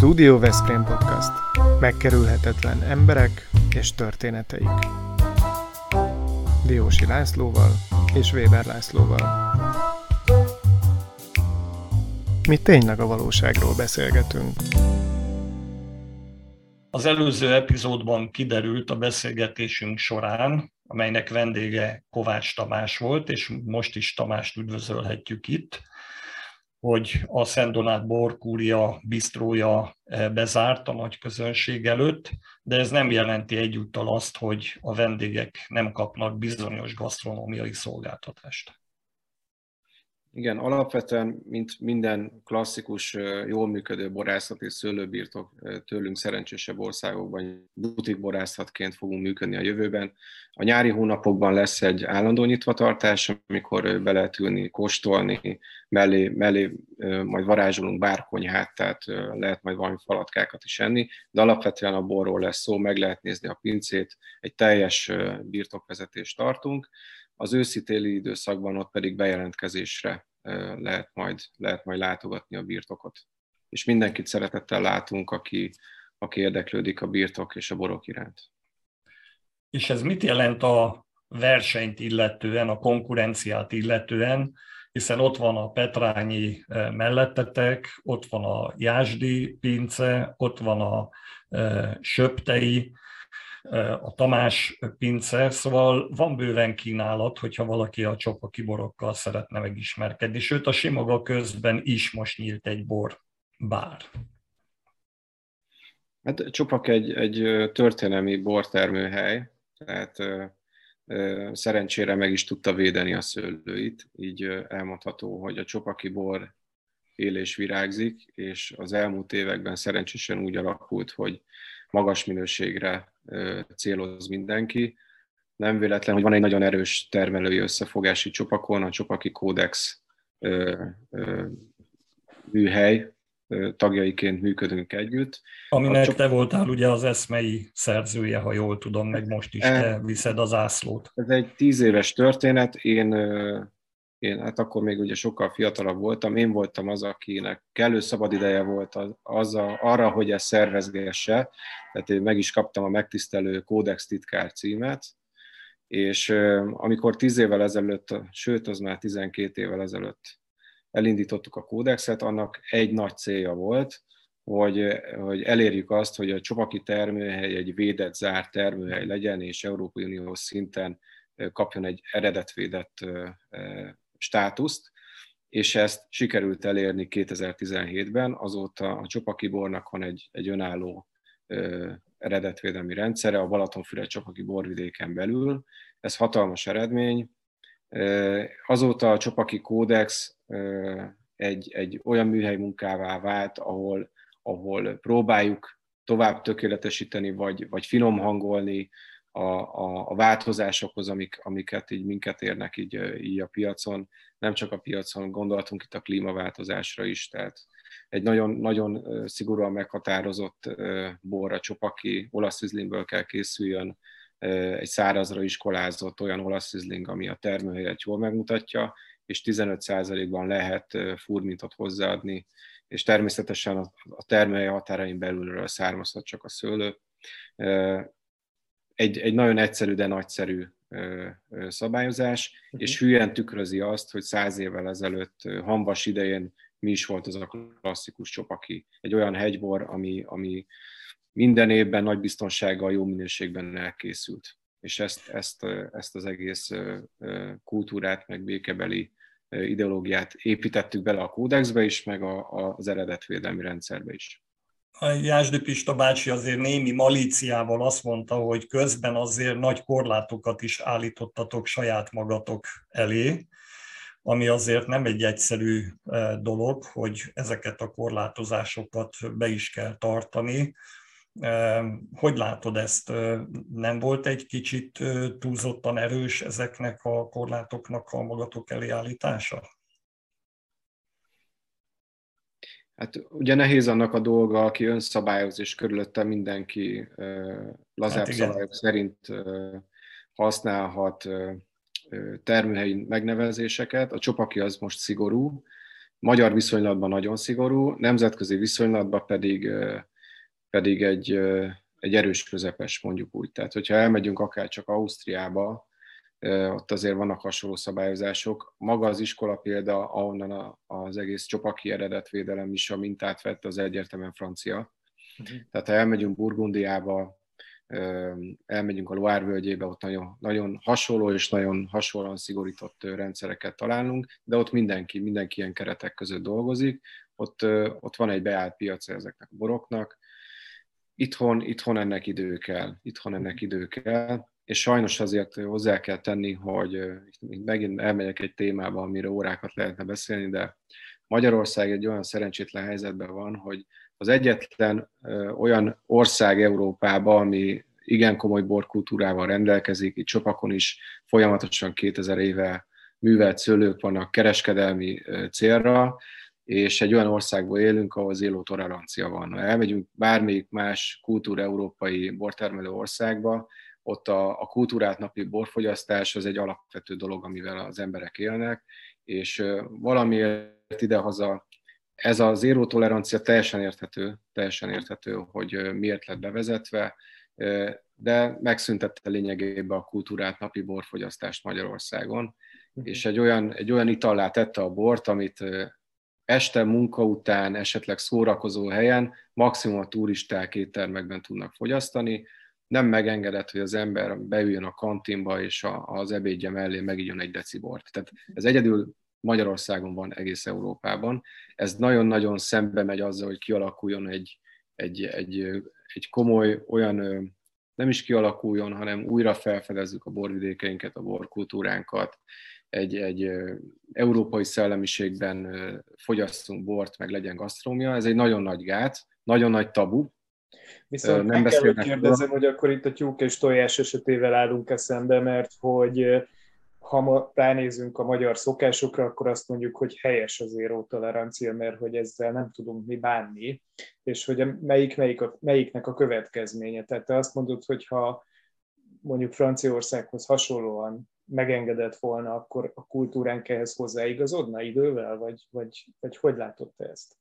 Studio Veszprém Podcast. Megkerülhetetlen emberek és történeteik. Diósi Lászlóval és Weber Lászlóval. Mi tényleg a valóságról beszélgetünk. Az előző epizódban kiderült a beszélgetésünk során, amelynek vendége Kovács Tamás volt, és most is Tamást üdvözölhetjük itt, hogy a Szent Donát Borkúria bistrója eh, bezárt a nagy közönség előtt, de ez nem jelenti egyúttal azt, hogy a vendégek nem kapnak bizonyos gasztronómiai szolgáltatást. Igen, alapvetően, mint minden klasszikus, jól működő borászat és szőlőbirtok tőlünk szerencsésebb országokban butikborászatként fogunk működni a jövőben. A nyári hónapokban lesz egy állandó nyitvatartás, amikor be lehet ülni, kóstolni, mellé, mellé majd varázsolunk bárkonyhát, tehát lehet majd valami falatkákat is enni, de alapvetően a borról lesz szó, meg lehet nézni a pincét, egy teljes birtokvezetést tartunk az őszi-téli időszakban ott pedig bejelentkezésre lehet majd, lehet majd látogatni a birtokot. És mindenkit szeretettel látunk, aki, aki érdeklődik a birtok és a borok iránt. És ez mit jelent a versenyt illetően, a konkurenciát illetően, hiszen ott van a Petrányi mellettetek, ott van a Jásdi pince, ott van a Söptei, a Tamás pince, szóval van bőven kínálat, hogyha valaki a csopa kiborokkal szeretne megismerkedni, sőt a Simoga közben is most nyílt egy bor bár. Hát Csopak egy, egy történelmi bortermőhely, tehát szerencsére meg is tudta védeni a szőlőit, így elmondható, hogy a csopaki bor él és virágzik, és az elmúlt években szerencsésen úgy alakult, hogy magas minőségre céloz mindenki. Nem véletlen, hogy van egy nagyon erős termelői összefogási csopakon, a Csopaki Kódex műhely tagjaiként működünk együtt. Aminek csop... te voltál ugye az eszmei szerzője, ha jól tudom, meg most is te e- viszed az ászlót. Ez egy tíz éves történet, én én hát akkor még ugye sokkal fiatalabb voltam, én voltam az, akinek kellő szabadideje volt az, az a, arra, hogy ezt szervezgesse, tehát én meg is kaptam a megtisztelő Kódex titkár címet, és amikor tíz évvel ezelőtt, sőt, az már 12 évvel ezelőtt elindítottuk a kódexet, annak egy nagy célja volt, hogy, hogy elérjük azt, hogy a csopaki termőhely egy védett, zárt termőhely legyen, és Európai Unió szinten kapjon egy eredetvédett státuszt, és ezt sikerült elérni 2017-ben, azóta a Csopaki bornak van egy, egy önálló ö, eredetvédelmi rendszere a Balatonfüred Csopaki borvidéken belül. Ez hatalmas eredmény. Azóta a Csopaki Kódex egy, egy olyan műhely munkává vált, ahol, ahol próbáljuk tovább tökéletesíteni, vagy, vagy finom hangolni a, a, a változásokhoz, amik, amiket így minket érnek így, így a piacon. Nem csak a piacon, gondoltunk itt a klímaváltozásra is, tehát egy nagyon, nagyon szigorúan meghatározott borra csopaki olasz üzlingből kell készüljön, egy szárazra iskolázott olyan olasz üzling, ami a termőhelyet jól megmutatja, és 15%-ban lehet furmintot hozzáadni, és természetesen a termőhely határain belülről származhat csak a szőlő egy, egy nagyon egyszerű, de nagyszerű szabályozás, uh-huh. és hülyen tükrözi azt, hogy száz évvel ezelőtt hamvas idején mi is volt az a klasszikus csopaki. Egy olyan hegybor, ami, ami minden évben nagy biztonsággal, jó minőségben elkészült. És ezt, ezt, ezt az egész kultúrát, meg békebeli ideológiát építettük bele a kódexbe is, meg a, a, az eredetvédelmi rendszerbe is a Jásdi Pista bácsi azért némi malíciával azt mondta, hogy közben azért nagy korlátokat is állítottatok saját magatok elé, ami azért nem egy egyszerű e, dolog, hogy ezeket a korlátozásokat be is kell tartani. E, hogy látod ezt? E, nem volt egy kicsit túlzottan erős ezeknek a korlátoknak a magatok elé állítása? Hát ugye nehéz annak a dolga, aki önszabályoz, és körülötte mindenki lazább hát szabályok szerint használhat termőhelyi megnevezéseket. A csopaki az most szigorú, magyar viszonylatban nagyon szigorú, nemzetközi viszonylatban pedig, pedig egy, egy erős közepes, mondjuk úgy. Tehát, hogyha elmegyünk akár csak Ausztriába, ott azért vannak hasonló szabályozások. Maga az iskola példa, ahonnan az egész csopaki eredetvédelem is a mintát vett, az egyértelműen francia. Uh-huh. Tehát ha elmegyünk Burgundiába, elmegyünk a Loire völgyébe, ott nagyon, nagyon hasonló és nagyon hasonlóan szigorított rendszereket találunk, de ott mindenki, mindenki ilyen keretek között dolgozik, ott, ott van egy beállt piac ezeknek a boroknak, itthon, itthon ennek idő kell, itthon ennek idő kell, és sajnos azért hozzá kell tenni, hogy megint elmegyek egy témába, amire órákat lehetne beszélni, de Magyarország egy olyan szerencsétlen helyzetben van, hogy az egyetlen olyan ország Európában, ami igen komoly borkultúrával rendelkezik, itt Csopakon is folyamatosan 2000 éve művelt szőlők vannak kereskedelmi célra, és egy olyan országból élünk, ahol az élő tolerancia van. Ha elmegyünk bármelyik más kultúra európai bortermelő országba, ott a, a kultúrát napi borfogyasztás az egy alapvető dolog, amivel az emberek élnek, és valamiért idehaza ez az zéró tolerancia teljesen érthető, teljesen érthető, hogy miért lett bevezetve, de megszüntette lényegében a kultúrát, napi borfogyasztást Magyarországon, mhm. és egy olyan, egy olyan itallá tette a bort, amit este munka után, esetleg szórakozó helyen maximum a turisták éttermekben tudnak fogyasztani, nem megengedett, hogy az ember beüljön a kantinba, és az ebédje mellé megígyon egy decibort. Tehát ez egyedül Magyarországon van egész Európában. Ez nagyon-nagyon szembe megy azzal, hogy kialakuljon egy, egy, egy, egy komoly olyan, nem is kialakuljon, hanem újra felfedezzük a borvidékeinket, a borkultúránkat, egy, egy európai szellemiségben fogyasszunk bort, meg legyen gasztrómia. Ez egy nagyon nagy gát, nagyon nagy tabu, Viszont nem meg kell, hogy kérdezem, hogy akkor itt a tyúk és tojás esetével állunk eszembe, mert hogy ha ma ránézünk a magyar szokásokra, akkor azt mondjuk, hogy helyes az éró tolerancia, mert hogy ezzel nem tudunk mi bánni, és hogy melyik, melyik a, melyiknek a következménye. Tehát te azt mondod, hogy ha mondjuk Franciaországhoz hasonlóan megengedett volna, akkor a kultúránk ehhez hozzáigazodna idővel, vagy, vagy, vagy hogy látod te ezt?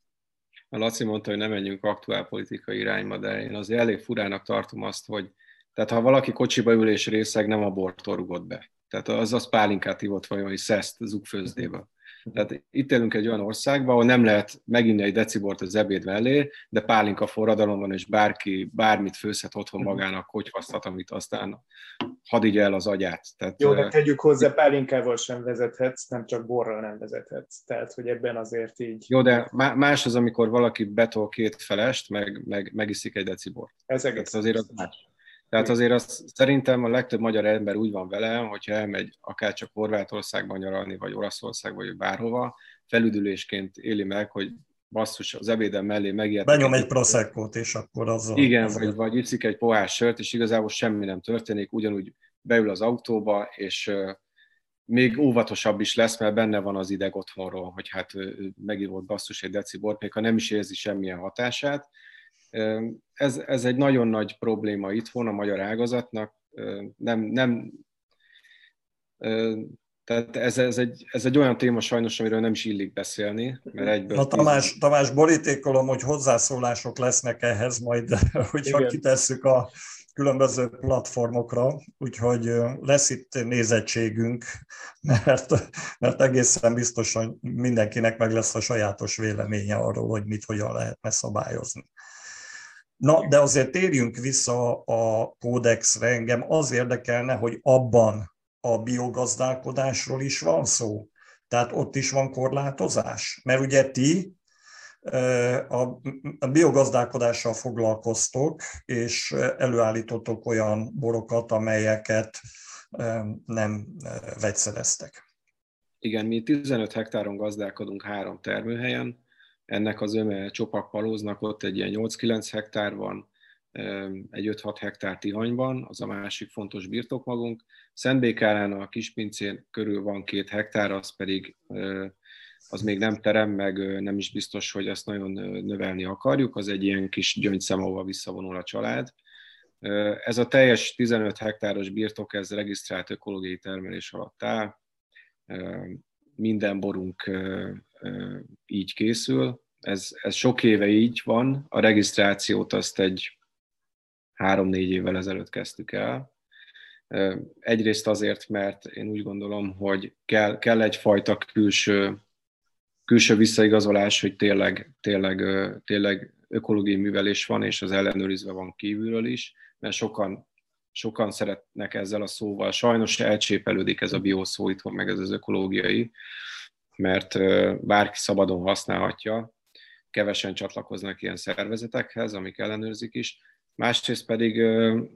A Laci mondta, hogy nem menjünk aktuál politikai irányba, de én azért elég furának tartom azt, hogy tehát ha valaki kocsiba ül és részeg, nem a bort rugott be. Tehát az az pálinkát ivott vagy, hogy szeszt zugfőzdébe. Tehát itt élünk egy olyan országban, ahol nem lehet meginni egy decibort az ebéd mellé, de pálinka forradalom van, és bárki bármit főzhet otthon mhm. magának, hogy hasztat, amit aztán hadigja el az agyát. Tehát, Jó, de tegyük hozzá, pálinkával sem vezethetsz, nem csak borral nem vezethetsz. Tehát, hogy ebben azért így... Jó, de más az, amikor valaki betol két felest, meg, meg megiszik egy decibort. Ez egész. Tehát azért az más. Tehát azért azt szerintem a legtöbb magyar ember úgy van vele, hogyha elmegy akár csak Horvátországban nyaralni, vagy Olaszországba, vagy bárhova, felüdülésként éli meg, hogy basszus, az ebédem mellé megijedt. Benyom egy proszekkót, és akkor az. Igen, az vagy, vagy iszik egy pohás sört, és igazából semmi nem történik, ugyanúgy beül az autóba, és még óvatosabb is lesz, mert benne van az ideg otthonról, hogy hát megívott basszus egy decibort, még ha nem is érzi semmilyen hatását, ez, ez egy nagyon nagy probléma itthon a magyar ágazatnak. Nem, nem, tehát ez, ez, egy, ez egy olyan téma sajnos, amiről nem is illik beszélni. Mert egyből Na Tamás, Tamás, borítékolom, hogy hozzászólások lesznek ehhez majd, hogyha Igen. kitesszük a különböző platformokra, úgyhogy lesz itt nézettségünk, mert, mert egészen biztosan mindenkinek meg lesz a sajátos véleménye arról, hogy mit hogyan lehetne szabályozni. Na, de azért térjünk vissza a kódexre. Engem az érdekelne, hogy abban a biogazdálkodásról is van szó. Tehát ott is van korlátozás. Mert ugye ti a biogazdálkodással foglalkoztok, és előállítotok olyan borokat, amelyeket nem vegyszereztek. Igen, mi 15 hektáron gazdálkodunk három termőhelyen, ennek az öme Csopak-Palóznak ott egy ilyen 8-9 hektár van, egy 5-6 hektár Tihanyban, az a másik fontos birtokmagunk. Szentbékárán a Kispincén körül van két hektár, az pedig az még nem terem, meg nem is biztos, hogy ezt nagyon növelni akarjuk, az egy ilyen kis gyöngyszem, ahova visszavonul a család. Ez a teljes 15 hektáros birtok, ez regisztrált ökológiai termelés alatt áll minden borunk így készül. Ez, ez sok éve így van. A regisztrációt azt egy három-négy évvel ezelőtt kezdtük el. Egyrészt azért, mert én úgy gondolom, hogy kell, kell egyfajta külső, külső visszaigazolás, hogy tényleg, tényleg, tényleg ökológiai művelés van, és az ellenőrizve van kívülről is, mert sokan, sokan szeretnek ezzel a szóval. Sajnos elcsépelődik ez a bioszó itthon, meg ez az ökológiai, mert bárki szabadon használhatja, kevesen csatlakoznak ilyen szervezetekhez, amik ellenőrzik is. Másrészt pedig,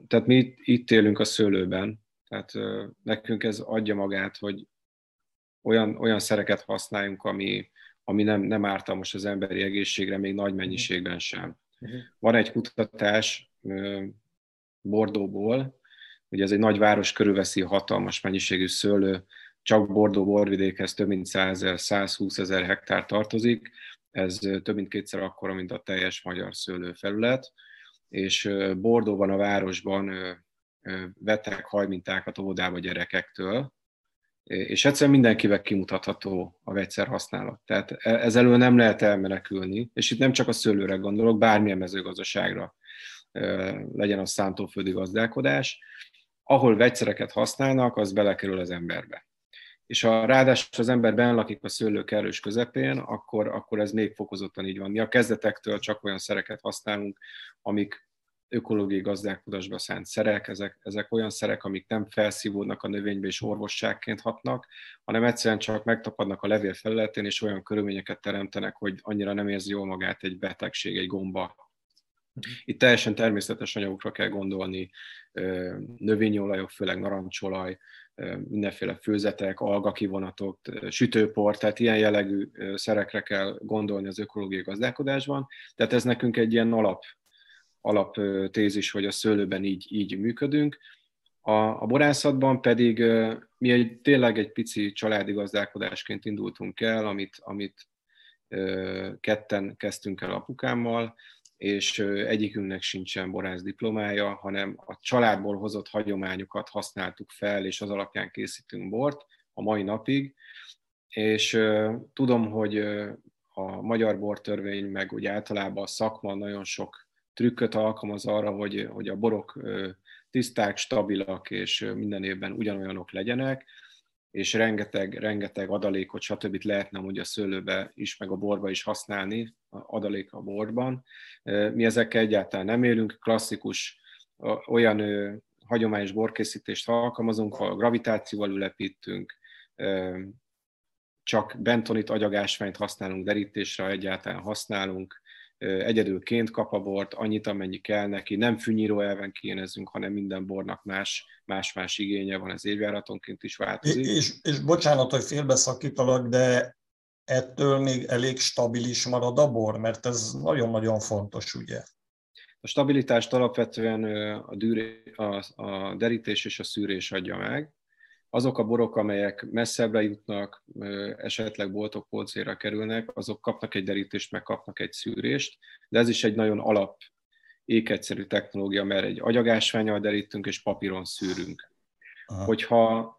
tehát mi itt élünk a szőlőben, tehát nekünk ez adja magát, hogy olyan, olyan szereket használjunk, ami, ami nem, nem ártalmas az emberi egészségre, még nagy mennyiségben sem. Uh-huh. Van egy kutatás Bordóból, ugye ez egy nagy város körülveszi hatalmas mennyiségű szőlő, csak Bordó borvidékhez több mint 100 120 ezer hektár tartozik, ez több mint kétszer akkora, mint a teljes magyar szőlőfelület, és Bordóban, a városban vettek hajmintákat óvodába gyerekektől, és egyszerűen mindenkivel kimutatható a vegyszer használat. Tehát e, ez elől nem lehet elmenekülni, és itt nem csak a szőlőre gondolok, bármilyen mezőgazdaságra legyen a szántóföldi gazdálkodás, ahol vegyszereket használnak, az belekerül az emberbe. És ha ráadásul az ember benn lakik a szőlők erős közepén, akkor, akkor ez még fokozottan így van. Mi a kezdetektől csak olyan szereket használunk, amik ökológiai gazdálkodásba szánt szerek, ezek, ezek olyan szerek, amik nem felszívódnak a növénybe és orvosságként hatnak, hanem egyszerűen csak megtapadnak a levél felületén, és olyan körülményeket teremtenek, hogy annyira nem érzi jól magát egy betegség, egy gomba. Itt teljesen természetes anyagokra kell gondolni, növényolajok, főleg narancsolaj, mindenféle főzetek, algakivonatok, sütőpor, tehát ilyen jellegű szerekre kell gondolni az ökológiai gazdálkodásban. Tehát ez nekünk egy ilyen alap alaptézis, hogy a szőlőben így, így működünk. A, a borászatban pedig mi egy, tényleg egy pici családi gazdálkodásként indultunk el, amit, amit ketten kezdtünk el apukámmal, és egyikünknek sincsen borász diplomája, hanem a családból hozott hagyományokat használtuk fel, és az alapján készítünk bort a mai napig. És tudom, hogy a magyar bortörvény, meg úgy általában a szakma nagyon sok trükköt alkalmaz arra, hogy, hogy a borok tiszták, stabilak és minden évben ugyanolyanok legyenek, és rengeteg, rengeteg adalékot, stb. lehetne úgy a szőlőbe is, meg a borba is használni, adalék a borban. Mi ezekkel egyáltalán nem élünk, klasszikus olyan hagyományos borkészítést alkalmazunk, ha gravitációval ülepítünk, csak bentonit agyagásványt használunk derítésre, egyáltalán használunk, egyedülként kap a bort, annyit, amennyi kell neki, nem fűnyíró elven kénezünk, hanem minden bornak más, más-más igénye van, ez évjáratonként is változik. És, és bocsánat, hogy félbeszakítalak, de ettől még elég stabilis marad a bor, mert ez nagyon-nagyon fontos, ugye? A stabilitást alapvetően a, dűré, a, a derítés és a szűrés adja meg, azok a borok, amelyek messzebbre jutnak, esetleg boltok polcéra kerülnek, azok kapnak egy derítést, meg kapnak egy szűrést, de ez is egy nagyon alap ékegyszerű technológia, mert egy agyagásványal derítünk és papíron szűrünk. Aha. Hogyha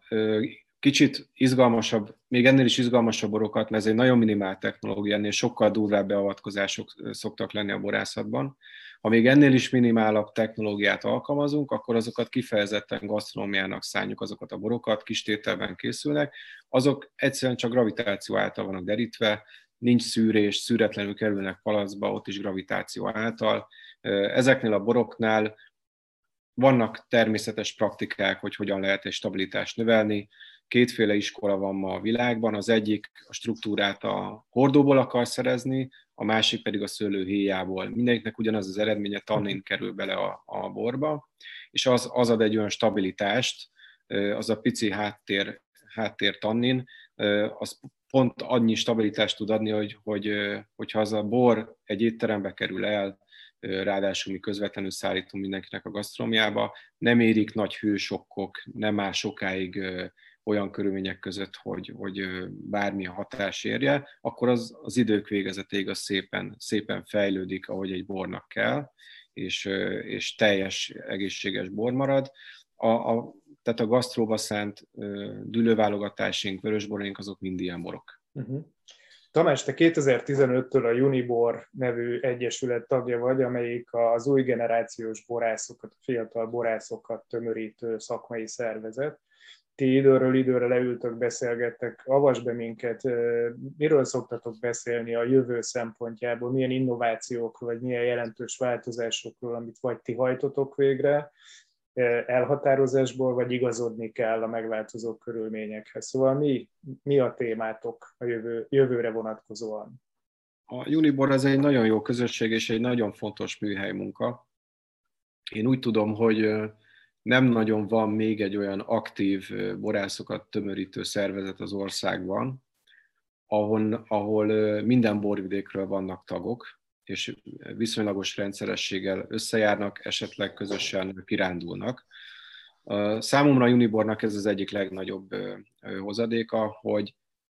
kicsit izgalmasabb, még ennél is izgalmasabb borokat, mert ez egy nagyon minimál technológia, ennél sokkal durvább beavatkozások szoktak lenni a borászatban. Ha még ennél is minimálabb technológiát alkalmazunk, akkor azokat kifejezetten gasztronómiának szálljuk azokat a borokat, kis tételben készülnek, azok egyszerűen csak gravitáció által vannak derítve, nincs szűrés, szűretlenül kerülnek palacba, ott is gravitáció által. Ezeknél a boroknál vannak természetes praktikák, hogy hogyan lehet egy stabilitást növelni. Kétféle iskola van ma a világban, az egyik a struktúrát a hordóból akar szerezni, a másik pedig a szőlő héjából. Mindenkinek ugyanaz az eredménye, tannin kerül bele a, a borba, és az, az ad egy olyan stabilitást, az a pici háttér, háttér tannin, az pont annyi stabilitást tud adni, hogy, hogy, hogyha az a bor egy étterembe kerül el, ráadásul mi közvetlenül szállítunk mindenkinek a gasztronómiába, nem érik nagy hősokkok, nem áll sokáig olyan körülmények között, hogy, hogy bármilyen hatás érje, akkor az, az idők végezetéig az szépen, szépen fejlődik, ahogy egy bornak kell, és, és teljes egészséges bor marad. A, a, tehát a gasztróba szánt dülőválogatásink, vörösboraink, azok mind ilyen borok. Uh-huh. Tamás, te 2015-től a Unibor nevű egyesület tagja vagy, amelyik az új generációs borászokat, fiatal borászokat tömörítő szakmai szervezet. Ti időről időre leültök, beszélgettek, avasd be minket, miről szoktatok beszélni a jövő szempontjából, milyen innovációkról, vagy milyen jelentős változásokról, amit vagy ti hajtotok végre, elhatározásból, vagy igazodni kell a megváltozó körülményekhez. Szóval mi, mi a témátok a jövő, jövőre vonatkozóan? A Unibor az egy nagyon jó közösség és egy nagyon fontos műhely munka. Én úgy tudom, hogy nem nagyon van még egy olyan aktív borászokat tömörítő szervezet az országban, ahol, ahol minden borvidékről vannak tagok, és viszonylagos rendszerességgel összejárnak, esetleg közösen kirándulnak. Számomra a Unibornak ez az egyik legnagyobb hozadéka, hogy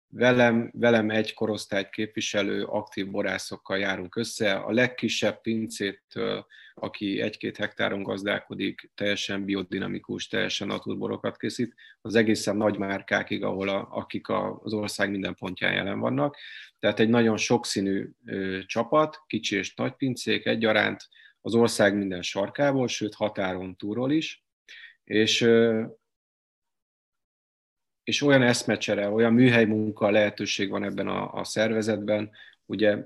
velem, velem egy korosztályt képviselő aktív borászokkal járunk össze. A legkisebb pincétől, aki egy-két hektáron gazdálkodik, teljesen biodinamikus, teljesen naturborokat készít, az egészen nagy márkákig, ahol a, akik a, az ország minden pontján jelen vannak. Tehát egy nagyon sokszínű ö, csapat, kicsi és nagy pincék egyaránt, az ország minden sarkából, sőt határon túról is, és és olyan eszmecsere, olyan műhely munka lehetőség van ebben a, a szervezetben, ugye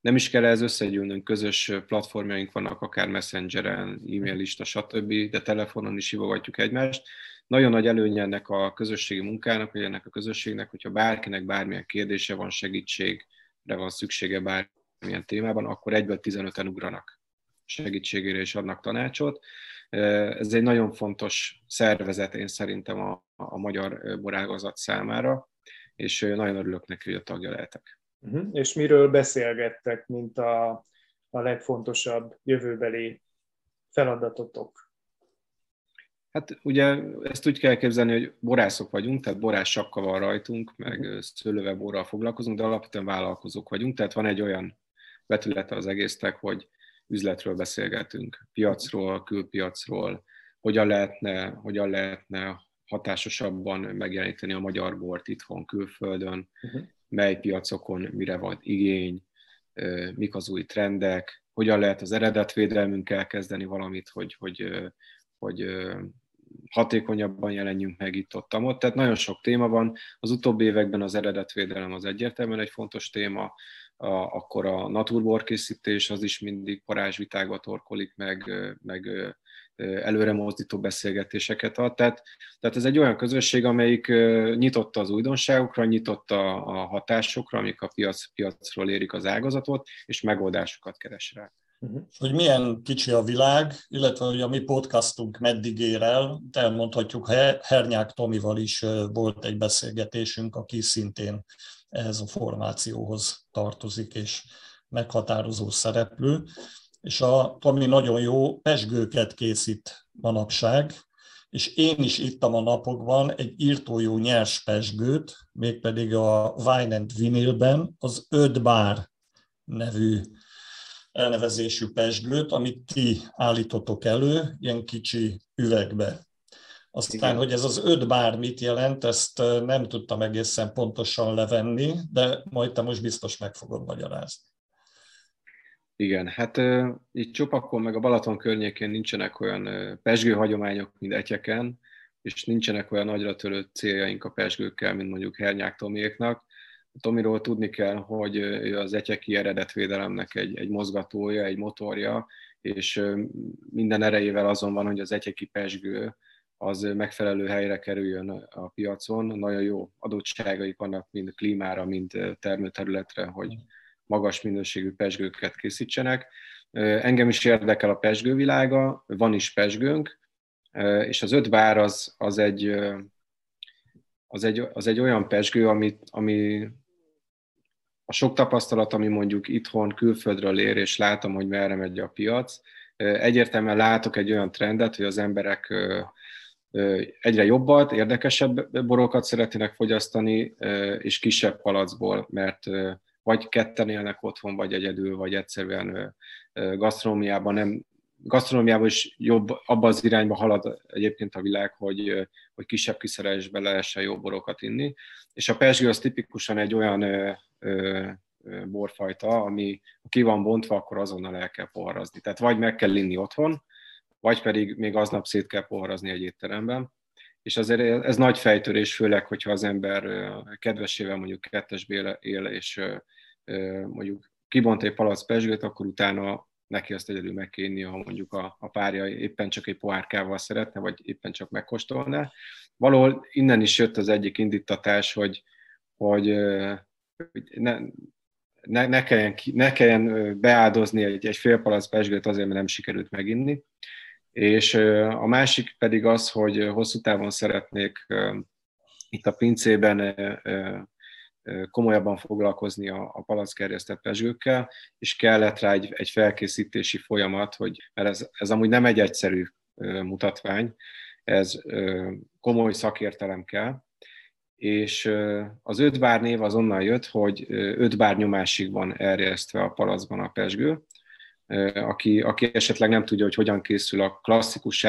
nem is kell ez összegyűlnünk, közös platformjaink vannak, akár messengeren, e-mail lista, stb., de telefonon is hívogatjuk egymást. Nagyon nagy előnye ennek a közösségi munkának, vagy ennek a közösségnek, hogyha bárkinek bármilyen kérdése van, segítségre van szüksége bármilyen témában, akkor egyből 15-en ugranak segítségére és adnak tanácsot. Ez egy nagyon fontos szervezet, én szerintem a, a magyar borágazat számára, és nagyon örülök neki, hogy a tagja lehetek. Uh-huh. És miről beszélgettek, mint a, a legfontosabb jövőbeli feladatotok? Hát ugye ezt úgy kell képzelni, hogy borászok vagyunk, tehát borás sapka van rajtunk, meg uh-huh. szőlővel borral foglalkozunk, de alapvetően vállalkozók vagyunk, tehát van egy olyan vetülete az egésznek, hogy üzletről beszélgetünk, piacról, külpiacról, hogyan lehetne, hogyan lehetne hatásosabban megjeleníteni a magyar bort itthon, külföldön, uh-huh. mely piacokon mire van igény, mik az új trendek, hogyan lehet az eredetvédelmünkkel kezdeni valamit, hogy, hogy, hogy hatékonyabban jelenjünk meg itt ott, ott. Tehát nagyon sok téma van. Az utóbbi években az eredetvédelem az egyértelműen egy fontos téma, a, akkor a naturbor készítés az is mindig parázsvitákba torkolik, meg, meg előre mozdító beszélgetéseket ad. Tehát, tehát ez egy olyan közösség, amelyik nyitott az újdonságokra, nyitott a, hatásokra, amik a piac, piacról érik az ágazatot, és megoldásokat keres rá. Uh-huh. Hogy milyen kicsi a világ, illetve hogy a mi podcastunk meddig ér el, elmondhatjuk, Hernyák Tomival is volt egy beszélgetésünk, aki szintén ehhez a formációhoz tartozik, és meghatározó szereplő. És a Tomi nagyon jó pesgőket készít manapság, és én is ittam a napokban egy írtójó nyers pesgőt, mégpedig a Wine and Vinylben az Öd Bár nevű elnevezésű pesgőt, amit ti állítotok elő, ilyen kicsi üvegbe. Aztán, Igen. hogy ez az öt bár mit jelent, ezt nem tudtam egészen pontosan levenni, de majd te most biztos meg fogod magyarázni. Igen, hát itt Csopakon meg a Balaton környékén nincsenek olyan pesgő hagyományok, mint Etyeken, és nincsenek olyan nagyra törő céljaink a pesgőkkel, mint mondjuk Hernyák Tomiéknak. Tomiról tudni kell, hogy ő az etyeki eredetvédelemnek egy, egy mozgatója, egy motorja, és minden erejével azon van, hogy az etyeki pesgő az megfelelő helyre kerüljön a piacon. Nagyon jó adottságaik vannak mind klímára, mind termőterületre, hogy magas minőségű pesgőket készítsenek. Engem is érdekel a pesgővilága, van is pesgőnk, és az öt bár az, az, egy, az, egy, az egy olyan pesgő, ami, ami a sok tapasztalat, ami mondjuk itthon, külföldről ér, és látom, hogy merre megy a piac, egyértelműen látok egy olyan trendet, hogy az emberek egyre jobbat, érdekesebb borokat szeretnének fogyasztani, és kisebb palacból, mert vagy ketten élnek otthon, vagy egyedül, vagy egyszerűen gasztronómiában nem gasztronómiában is jobb, abba az irányba halad egyébként a világ, hogy, hogy kisebb kiszerelésbe lehessen jó borokat inni. És a pesgő az tipikusan egy olyan ö, ö, borfajta, ami ki van bontva, akkor azonnal el kell poharazni. Tehát vagy meg kell inni otthon, vagy pedig még aznap szét kell poharazni egy étteremben. És azért ez nagy fejtörés, főleg, hogyha az ember kedvesével mondjuk kettesbe él, és mondjuk kibont egy palac pesgőt, akkor utána neki azt egyedül meg kell ha mondjuk a, a párja éppen csak egy pohárkával szeretne, vagy éppen csak megkóstolná. Valahol innen is jött az egyik indítatás, hogy, hogy, hogy ne, ne, ne, kelljen, ne kelljen beáldozni egy, egy fél palac pesgőt azért, mert nem sikerült meginni. És a másik pedig az, hogy hosszú távon szeretnék itt a pincében komolyabban foglalkozni a, a palackkerjesztett pezsgőkkel, és kellett rá egy, egy felkészítési folyamat, hogy, mert ez, ez amúgy nem egy egyszerű mutatvány, ez komoly szakértelem kell, és az öt bár név az onnan jött, hogy öt bár nyomásig van erjesztve a palacban a pesgő, aki, aki esetleg nem tudja, hogy hogyan készül a klasszikus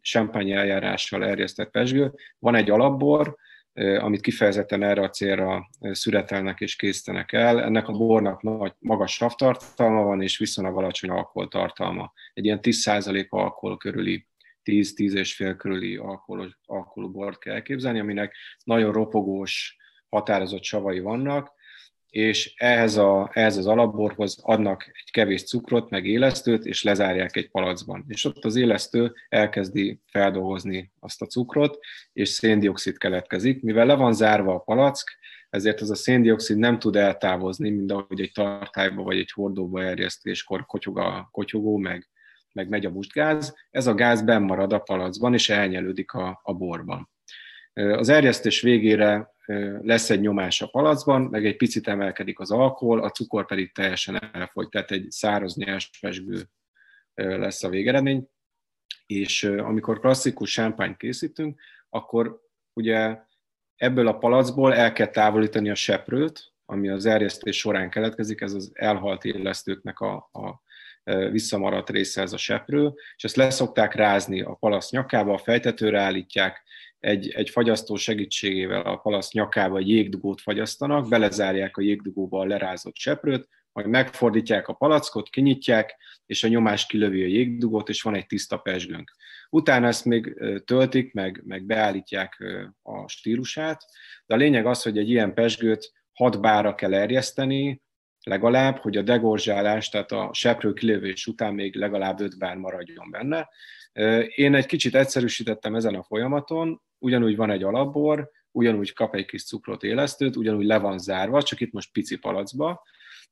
sámpány eljárással erjesztett pesgő, van egy alapbor, amit kifejezetten erre a célra szüretelnek és készítenek el. Ennek a bornak nagy, magas savtartalma van, és viszonylag alacsony alkoholtartalma. Egy ilyen 10% alkohol körüli 10-10,5 körüli alkoholos, alkoholú bort kell elképzelni, aminek nagyon ropogós, határozott savai vannak, és ehhez, a, ehhez az alapborhoz adnak egy kevés cukrot, meg élesztőt, és lezárják egy palacban. És ott az élesztő elkezdi feldolgozni azt a cukrot, és széndiokszid keletkezik. Mivel le van zárva a palack, ezért ez a széndiokszid nem tud eltávozni, mint ahogy egy tartályba vagy egy hordóba erjesztéskor kotyog a kotyogó, meg, meg megy a mustgáz. Ez a gáz benn marad a palacban, és elnyelődik a, a borban. Az erjesztés végére lesz egy nyomás a palacban, meg egy picit emelkedik az alkohol, a cukor pedig teljesen elfogy, tehát egy száraz nyers pesgő lesz a végeredmény. És amikor klasszikus sámpányt készítünk, akkor ugye ebből a palacból el kell távolítani a seprőt, ami az erjesztés során keletkezik, ez az elhalt élesztőknek a, a visszamaradt része ez a seprő, és ezt leszokták rázni a palasz nyakába, a fejtetőre állítják, egy, egy fagyasztó segítségével a palasz nyakába egy jégdugót fagyasztanak, belezárják a jégdugóba a lerázott seprőt, majd megfordítják a palackot, kinyitják, és a nyomás kilövi a jégdugót, és van egy tiszta pesgőnk. Utána ezt még töltik, meg, meg beállítják a stílusát, de a lényeg az, hogy egy ilyen pesgőt hat bára kell erjeszteni, legalább, hogy a degorzsálás, tehát a seprő kilövés után még legalább öt bár maradjon benne. Én egy kicsit egyszerűsítettem ezen a folyamaton, ugyanúgy van egy alapbor, ugyanúgy kap egy kis cukrot élesztőt, ugyanúgy le van zárva, csak itt most pici palacba,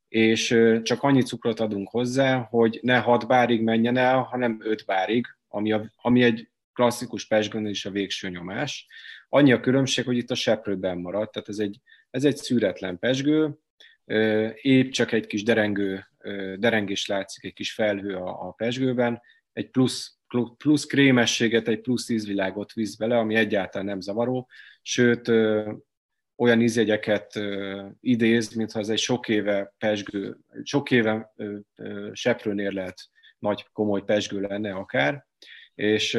és csak annyi cukrot adunk hozzá, hogy ne 6 bárig menjen el, hanem 5 bárig, ami, a, ami egy klasszikus pesgőn is a végső nyomás. Annyi a különbség, hogy itt a seprőben maradt, tehát ez egy, ez egy szűretlen pesgő, épp csak egy kis derengő, derengés látszik, egy kis felhő a, a pesgőben, egy plusz plusz krémességet, egy plusz ízvilágot visz bele, ami egyáltalán nem zavaró, sőt, olyan ízjegyeket idéz, mintha ez egy sok éve pesgő, sok éve seprőnél lehet nagy, komoly pesgő lenne akár, és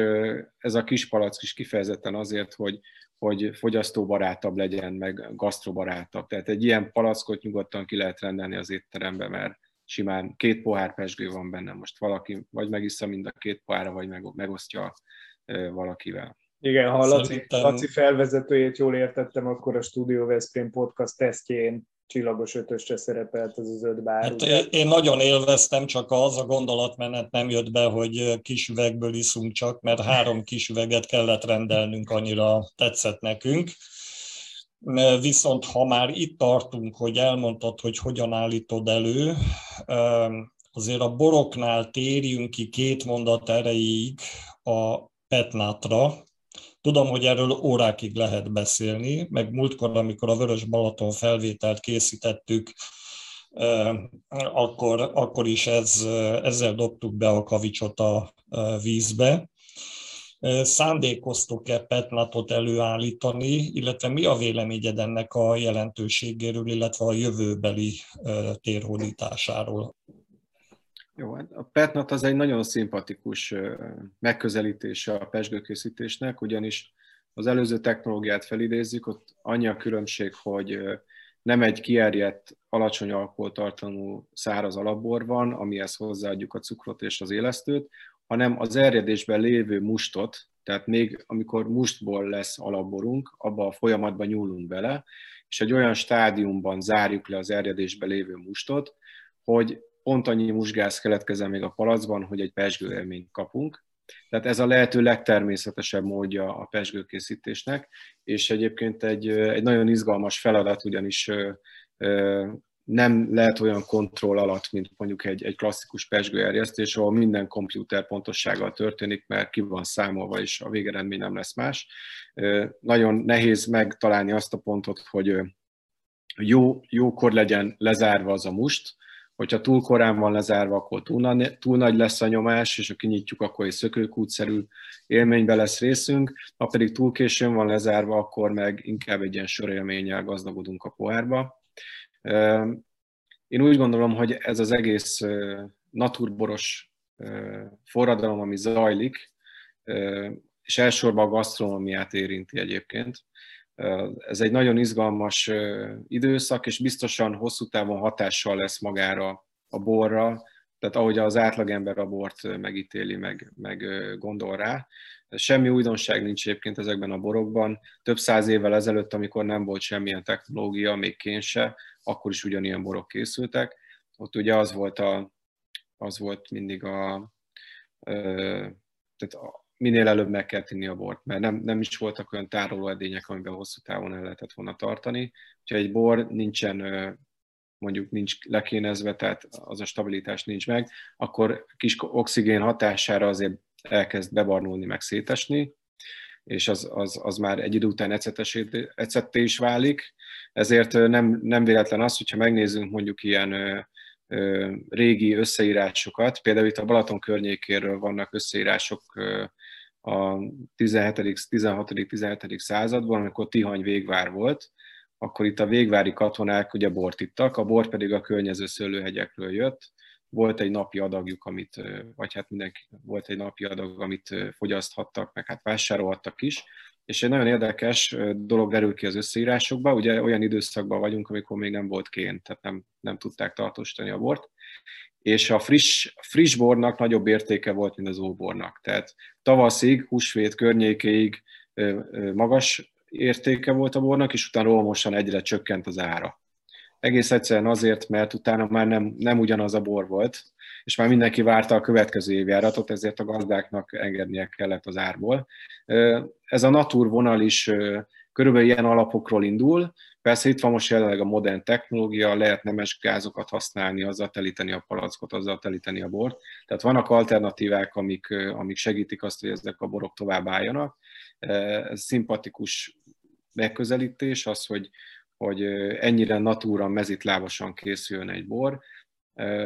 ez a kis palack is kifejezetten azért, hogy, hogy fogyasztóbarátabb legyen, meg gasztrobarátabb. Tehát egy ilyen palackot nyugodtan ki lehet rendelni az étterembe, mert simán két pohár pesgő van benne, most valaki vagy megissza mind a két pohárra, vagy megosztja valakivel. Igen, ha Laci. Laci felvezetőjét jól értettem, akkor a Studio Veszprém podcast tesztjén csillagos ötösre szerepelt ez az öt bár. Hát én nagyon élveztem, csak az a gondolatmenet nem jött be, hogy kis üvegből iszunk csak, mert három kis üveget kellett rendelnünk, annyira tetszett nekünk. Viszont ha már itt tartunk, hogy elmondtad, hogy hogyan állítod elő, azért a boroknál térjünk ki két mondat erejéig a petnátra. Tudom, hogy erről órákig lehet beszélni, meg múltkor, amikor a Vörös Balaton felvételt készítettük, akkor, akkor is ez, ezzel dobtuk be a kavicsot a vízbe szándékoztok-e petnatot előállítani, illetve mi a véleményed ennek a jelentőségéről, illetve a jövőbeli térhódításáról? Jó, hát a petnat az egy nagyon szimpatikus megközelítése a pesgőkészítésnek, ugyanis az előző technológiát felidézzük, ott annyi a különbség, hogy nem egy kierjedt, alacsony alkoholtartalmú száraz alapbor van, amihez hozzáadjuk a cukrot és az élesztőt, hanem az erjedésben lévő mustot, tehát még amikor mustból lesz alapborunk, abba a folyamatban nyúlunk bele, és egy olyan stádiumban zárjuk le az erjedésben lévő mustot, hogy pont annyi musgáz keletkezzen még a palacban, hogy egy pesgő élményt kapunk. Tehát ez a lehető legtermészetesebb módja a pesgőkészítésnek, és egyébként egy, egy nagyon izgalmas feladat, ugyanis nem lehet olyan kontroll alatt, mint mondjuk egy, egy klasszikus pesgőerjesztés, ahol minden komputer pontossággal történik, mert ki van számolva, és a végeredmény nem lesz más. Nagyon nehéz megtalálni azt a pontot, hogy jó, jókor legyen lezárva az a must, hogyha túl korán van lezárva, akkor túl, na, túl nagy lesz a nyomás, és ha kinyitjuk, akkor egy szökőkútszerű élménybe lesz részünk, ha pedig túl későn van lezárva, akkor meg inkább egy ilyen sörélménnyel gazdagodunk a pohárba. Én úgy gondolom, hogy ez az egész naturboros forradalom, ami zajlik, és elsősorban a gasztronómiát érinti egyébként. Ez egy nagyon izgalmas időszak, és biztosan hosszú távon hatással lesz magára a borra, tehát ahogy az átlagember a bort megítéli, meg, meg gondol rá. Semmi újdonság nincs egyébként ezekben a borokban. Több száz évvel ezelőtt, amikor nem volt semmilyen technológia, még kén akkor is ugyanilyen borok készültek. Ott ugye az volt, a, az volt mindig a, tehát minél előbb meg kell tinni a bort, mert nem, nem is voltak olyan tárolóedények, amiben hosszú távon el lehetett volna tartani. Ha egy bor nincsen mondjuk nincs lekénezve, tehát az a stabilitás nincs meg, akkor kis oxigén hatására azért elkezd bebarnulni, meg szétesni, és az, az, az már egy idő után ecetté is válik. Ezért nem, nem véletlen az, hogyha megnézzünk mondjuk ilyen ö, ö, régi összeírásokat, például itt a Balaton környékéről vannak összeírások ö, a 17. 16. 17. században, amikor Tihany végvár volt, akkor itt a végvári katonák ugye bort ittak, a bor pedig a környező szőlőhegyekről jött, volt egy napi adagjuk, amit, vagy hát mindenki volt egy napi adag, amit fogyaszthattak, meg hát vásárolhattak is, és egy nagyon érdekes dolog derül ki az összeírásokba, ugye olyan időszakban vagyunk, amikor még nem volt kén, tehát nem, nem tudták tartósítani a bort, és a friss, friss bornak nagyobb értéke volt, mint az óbornak. Tehát tavaszig, húsvét környékéig magas értéke volt a bornak, és utána rohamosan egyre csökkent az ára. Egész egyszerűen azért, mert utána már nem, nem ugyanaz a bor volt, és már mindenki várta a következő évjáratot, ezért a gazdáknak engednie kellett az árból. Ez a natur vonal is körülbelül ilyen alapokról indul, Persze itt van most jelenleg a modern technológia, lehet nemes gázokat használni, azzal telíteni a palackot, azzal telíteni a bort. Tehát vannak alternatívák, amik, amik segítik azt, hogy ezek a borok tovább álljanak. Ez szimpatikus megközelítés, az, hogy, hogy ennyire natúra mezitlábosan készüljön egy bor,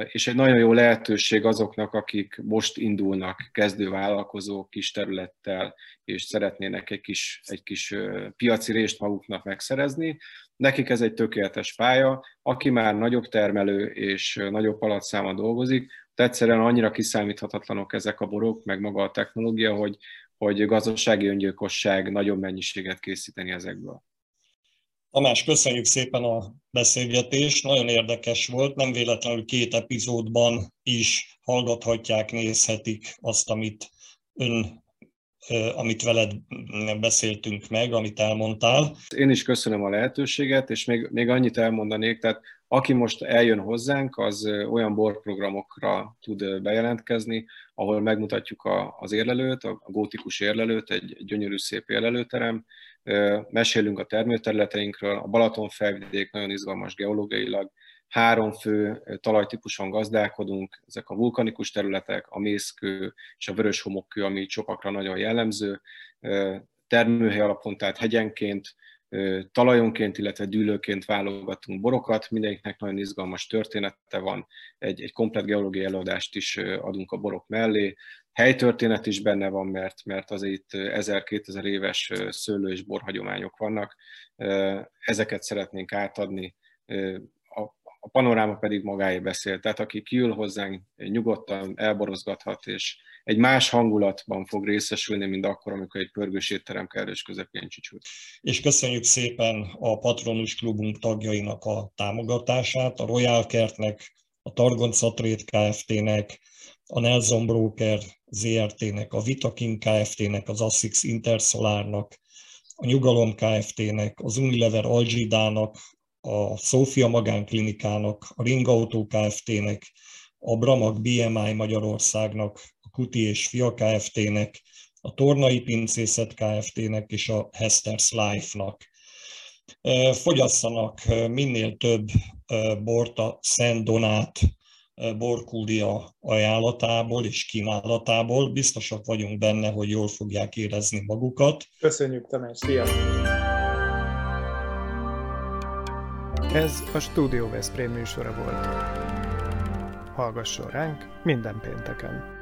és egy nagyon jó lehetőség azoknak, akik most indulnak kezdővállalkozók kis területtel, és szeretnének egy kis, egy kis piaci részt maguknak megszerezni. Nekik ez egy tökéletes pálya, aki már nagyobb termelő és nagyobb palatszáma dolgozik, de egyszerűen annyira kiszámíthatatlanok ezek a borok, meg maga a technológia, hogy, hogy gazdasági öngyilkosság nagyobb mennyiséget készíteni ezekből. Tamás, köszönjük szépen a beszélgetést, nagyon érdekes volt, nem véletlenül két epizódban is hallgathatják, nézhetik azt, amit ön amit veled beszéltünk meg, amit elmondtál. Én is köszönöm a lehetőséget, és még, még annyit elmondanék, tehát aki most eljön hozzánk, az olyan borprogramokra tud bejelentkezni, ahol megmutatjuk a, az érlelőt, a gótikus érlelőt, egy gyönyörű szép érlelőterem, mesélünk a termőterületeinkről, a Balaton felvidék nagyon izgalmas geológiailag, három fő talajtípuson gazdálkodunk, ezek a vulkanikus területek, a mészkő és a vörös homokkő, ami csopakra nagyon jellemző, termőhely alapon, tehát hegyenként, talajonként, illetve dűlőként válogatunk borokat, mindegyiknek nagyon izgalmas története van, egy, egy komplet geológiai előadást is adunk a borok mellé, helytörténet is benne van, mert, mert az itt 1000-2000 éves szőlő és borhagyományok vannak, ezeket szeretnénk átadni a panoráma pedig magáé beszél. Tehát aki kiül hozzánk, nyugodtan elborozgathat, és egy más hangulatban fog részesülni, mint akkor, amikor egy pörgős étterem kellős közepén csücsült. És köszönjük szépen a Patronus Klubunk tagjainak a támogatását, a Royal Kertnek, a Targonca Trade Kft-nek, a Nelson Broker ZRT-nek, a Vitakin Kft-nek, az Assix Intersolárnak, a Nyugalom Kft-nek, az Unilever Algidának, a Szófia Magánklinikának, a Ring Auto Kft-nek, a Bramag BMI Magyarországnak, a Kuti és Fia Kft-nek, a Tornai Pincészet Kft-nek és a Hester's Life-nak. Fogyasszanak minél több bort a Szent Donát borkúlia ajánlatából és kínálatából. Biztosak vagyunk benne, hogy jól fogják érezni magukat. Köszönjük, Tamás! Szia! Ez a Studio Veszprém műsora volt. Hallgasson ránk minden pénteken!